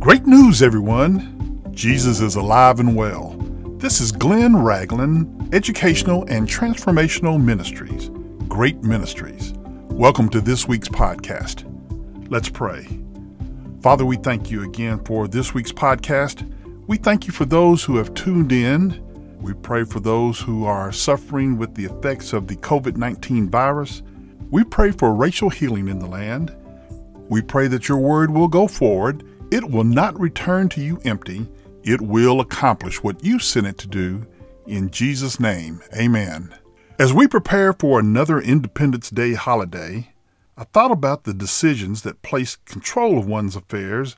Great news, everyone! Jesus is alive and well. This is Glenn Ragland, Educational and Transformational Ministries. Great Ministries. Welcome to this week's podcast. Let's pray. Father, we thank you again for this week's podcast. We thank you for those who have tuned in. We pray for those who are suffering with the effects of the COVID 19 virus. We pray for racial healing in the land. We pray that your word will go forward it will not return to you empty. It will accomplish what you sent it to do. In Jesus' name, amen. As we prepare for another Independence Day holiday, I thought about the decisions that place control of one's affairs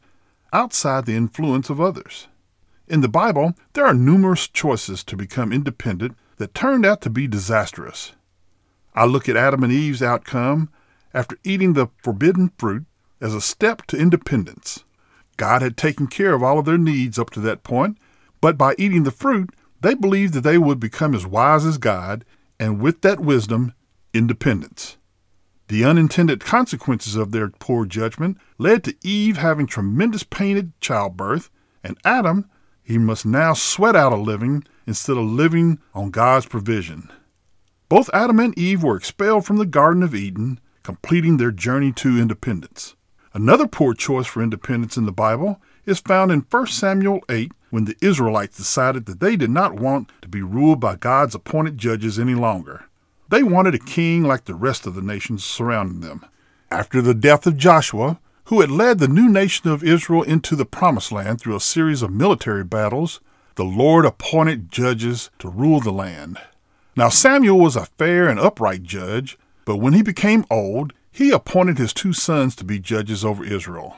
outside the influence of others. In the Bible, there are numerous choices to become independent that turned out to be disastrous. I look at Adam and Eve's outcome after eating the forbidden fruit as a step to independence. God had taken care of all of their needs up to that point, but by eating the fruit, they believed that they would become as wise as God, and with that wisdom, independence. The unintended consequences of their poor judgment led to Eve having tremendous pain at childbirth, and Adam, he must now sweat out a living instead of living on God's provision. Both Adam and Eve were expelled from the Garden of Eden, completing their journey to independence. Another poor choice for independence in the Bible is found in 1 Samuel 8 when the Israelites decided that they did not want to be ruled by God's appointed judges any longer. They wanted a king like the rest of the nations surrounding them. After the death of Joshua, who had led the new nation of Israel into the Promised Land through a series of military battles, the Lord appointed judges to rule the land. Now Samuel was a fair and upright judge, but when he became old, he appointed his two sons to be judges over Israel.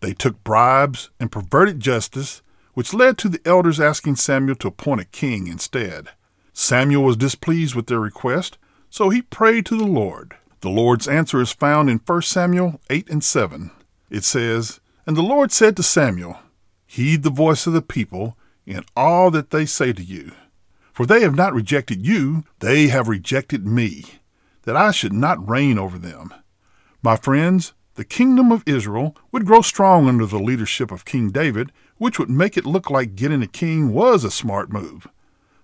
They took bribes and perverted justice, which led to the elders asking Samuel to appoint a king instead. Samuel was displeased with their request, so he prayed to the Lord. The Lord's answer is found in 1 Samuel 8 and 7. It says, And the Lord said to Samuel, Heed the voice of the people in all that they say to you. For they have not rejected you, they have rejected me, that I should not reign over them. My friends, the kingdom of Israel would grow strong under the leadership of King David, which would make it look like getting a king was a smart move.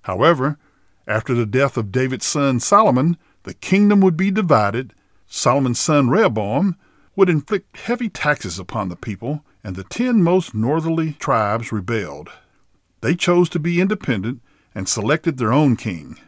However, after the death of David's son Solomon, the kingdom would be divided. Solomon's son Rehoboam would inflict heavy taxes upon the people, and the ten most northerly tribes rebelled. They chose to be independent and selected their own king,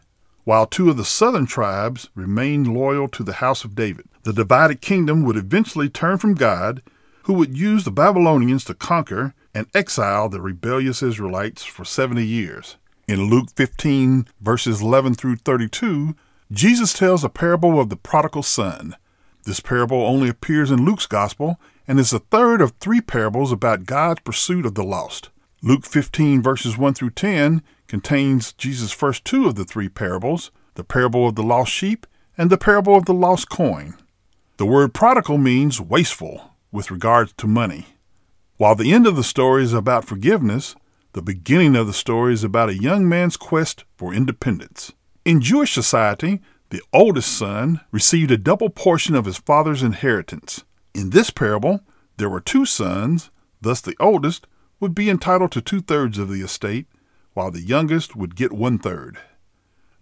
while two of the southern tribes remained loyal to the house of David the divided kingdom would eventually turn from God, who would use the Babylonians to conquer and exile the rebellious Israelites for 70 years. In Luke 15, verses 11 through 32, Jesus tells a parable of the prodigal son. This parable only appears in Luke's gospel and is the third of three parables about God's pursuit of the lost. Luke 15, verses 1 through 10, contains Jesus' first two of the three parables the parable of the lost sheep and the parable of the lost coin. The word prodigal means wasteful with regard to money. While the end of the story is about forgiveness, the beginning of the story is about a young man's quest for independence. In Jewish society, the oldest son received a double portion of his father's inheritance. In this parable, there were two sons, thus, the oldest would be entitled to two thirds of the estate, while the youngest would get one third.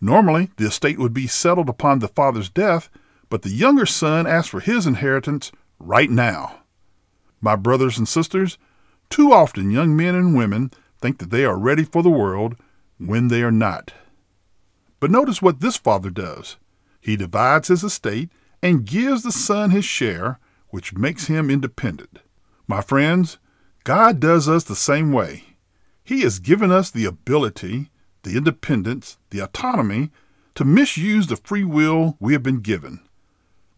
Normally, the estate would be settled upon the father's death but the younger son asked for his inheritance right now. My brothers and sisters, too often young men and women think that they are ready for the world when they are not. But notice what this father does. He divides his estate and gives the son his share, which makes him independent. My friends, God does us the same way. He has given us the ability, the independence, the autonomy to misuse the free will we have been given.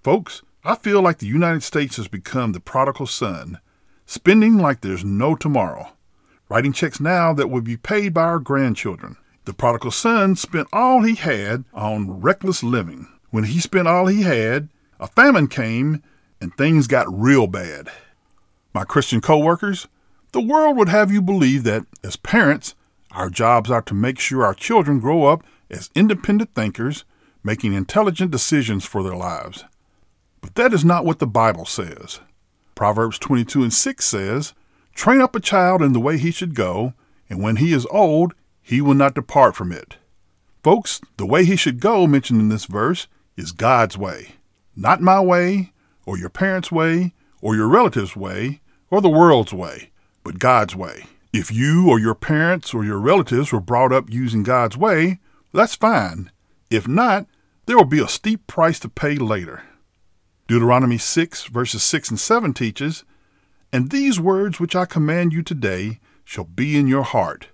Folks, I feel like the United States has become the prodigal son, spending like there's no tomorrow, writing checks now that will be paid by our grandchildren. The prodigal son spent all he had on reckless living. When he spent all he had, a famine came and things got real bad. My Christian coworkers, the world would have you believe that as parents, our jobs are to make sure our children grow up as independent thinkers, making intelligent decisions for their lives. But that is not what the Bible says. Proverbs 22 and 6 says, Train up a child in the way he should go, and when he is old, he will not depart from it. Folks, the way he should go mentioned in this verse is God's way. Not my way, or your parents' way, or your relatives' way, or the world's way, but God's way. If you or your parents or your relatives were brought up using God's way, that's fine. If not, there will be a steep price to pay later. Deuteronomy 6, verses 6 and 7 teaches, And these words which I command you today shall be in your heart.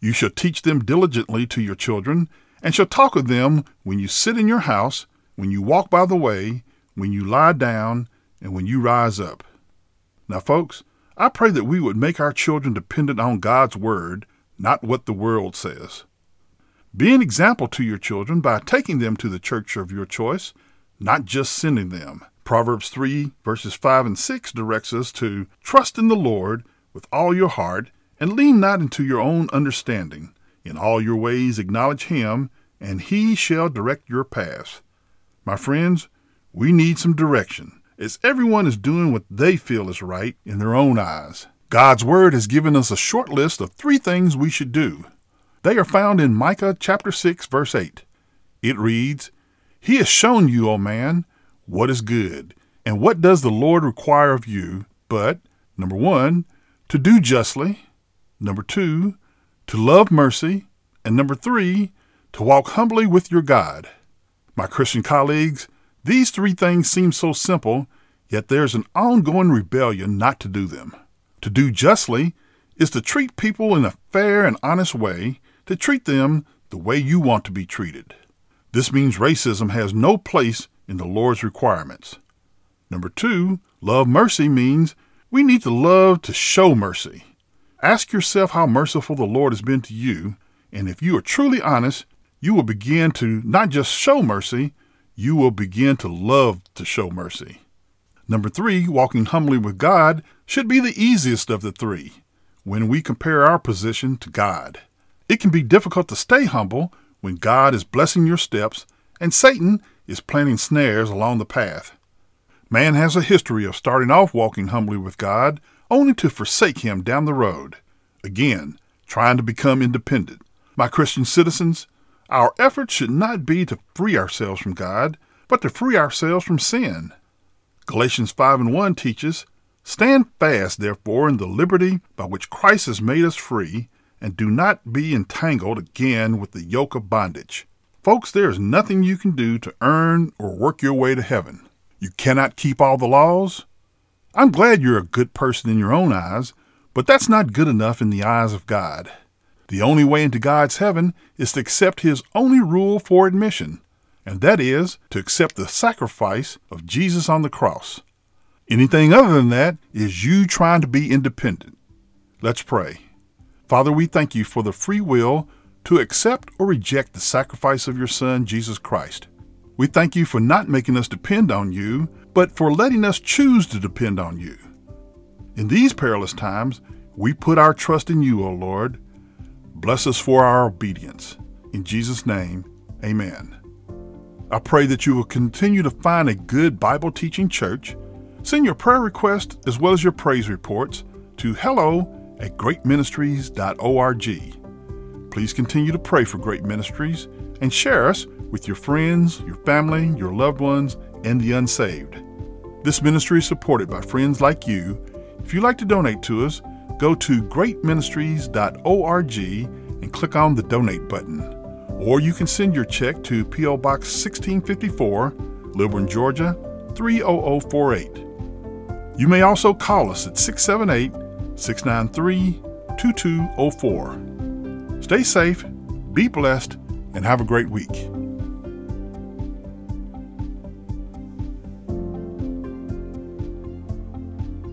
You shall teach them diligently to your children, and shall talk of them when you sit in your house, when you walk by the way, when you lie down, and when you rise up. Now, folks, I pray that we would make our children dependent on God's Word, not what the world says. Be an example to your children by taking them to the church of your choice, not just sending them. Proverbs 3, verses 5 and 6 directs us to trust in the Lord with all your heart and lean not into your own understanding. In all your ways acknowledge Him, and He shall direct your paths. My friends, we need some direction, as everyone is doing what they feel is right in their own eyes. God's Word has given us a short list of three things we should do. They are found in Micah chapter 6, verse 8. It reads, He has shown you, O man, what is good, and what does the Lord require of you, but, number one, to do justly, number two, to love mercy, and number three, to walk humbly with your God. My Christian colleagues, these three things seem so simple, yet there's an ongoing rebellion not to do them. To do justly is to treat people in a fair and honest way, to treat them the way you want to be treated. This means racism has no place in the Lord's requirements. Number two, love mercy means we need to love to show mercy. Ask yourself how merciful the Lord has been to you, and if you are truly honest, you will begin to not just show mercy, you will begin to love to show mercy. Number three, walking humbly with God should be the easiest of the three when we compare our position to God. It can be difficult to stay humble when God is blessing your steps and Satan is planting snares along the path. Man has a history of starting off walking humbly with God, only to forsake Him down the road. Again, trying to become independent. My Christian citizens, our effort should not be to free ourselves from God, but to free ourselves from sin. Galatians 5 and 1 teaches, Stand fast, therefore, in the liberty by which Christ has made us free, and do not be entangled again with the yoke of bondage. Folks, there is nothing you can do to earn or work your way to heaven. You cannot keep all the laws. I'm glad you're a good person in your own eyes, but that's not good enough in the eyes of God. The only way into God's heaven is to accept His only rule for admission, and that is to accept the sacrifice of Jesus on the cross. Anything other than that is you trying to be independent. Let's pray. Father, we thank you for the free will to accept or reject the sacrifice of your Son, Jesus Christ. We thank you for not making us depend on you, but for letting us choose to depend on you. In these perilous times, we put our trust in you, O Lord. Bless us for our obedience. In Jesus' name, amen. I pray that you will continue to find a good Bible teaching church. Send your prayer requests as well as your praise reports to hello at greatministries.org. Please continue to pray for Great Ministries and share us with your friends, your family, your loved ones, and the unsaved. This ministry is supported by friends like you. If you'd like to donate to us, go to greatministries.org and click on the donate button. Or you can send your check to P.O. Box 1654, Lilburn, Georgia 30048. You may also call us at 678 693 2204. Stay safe, be blessed, and have a great week.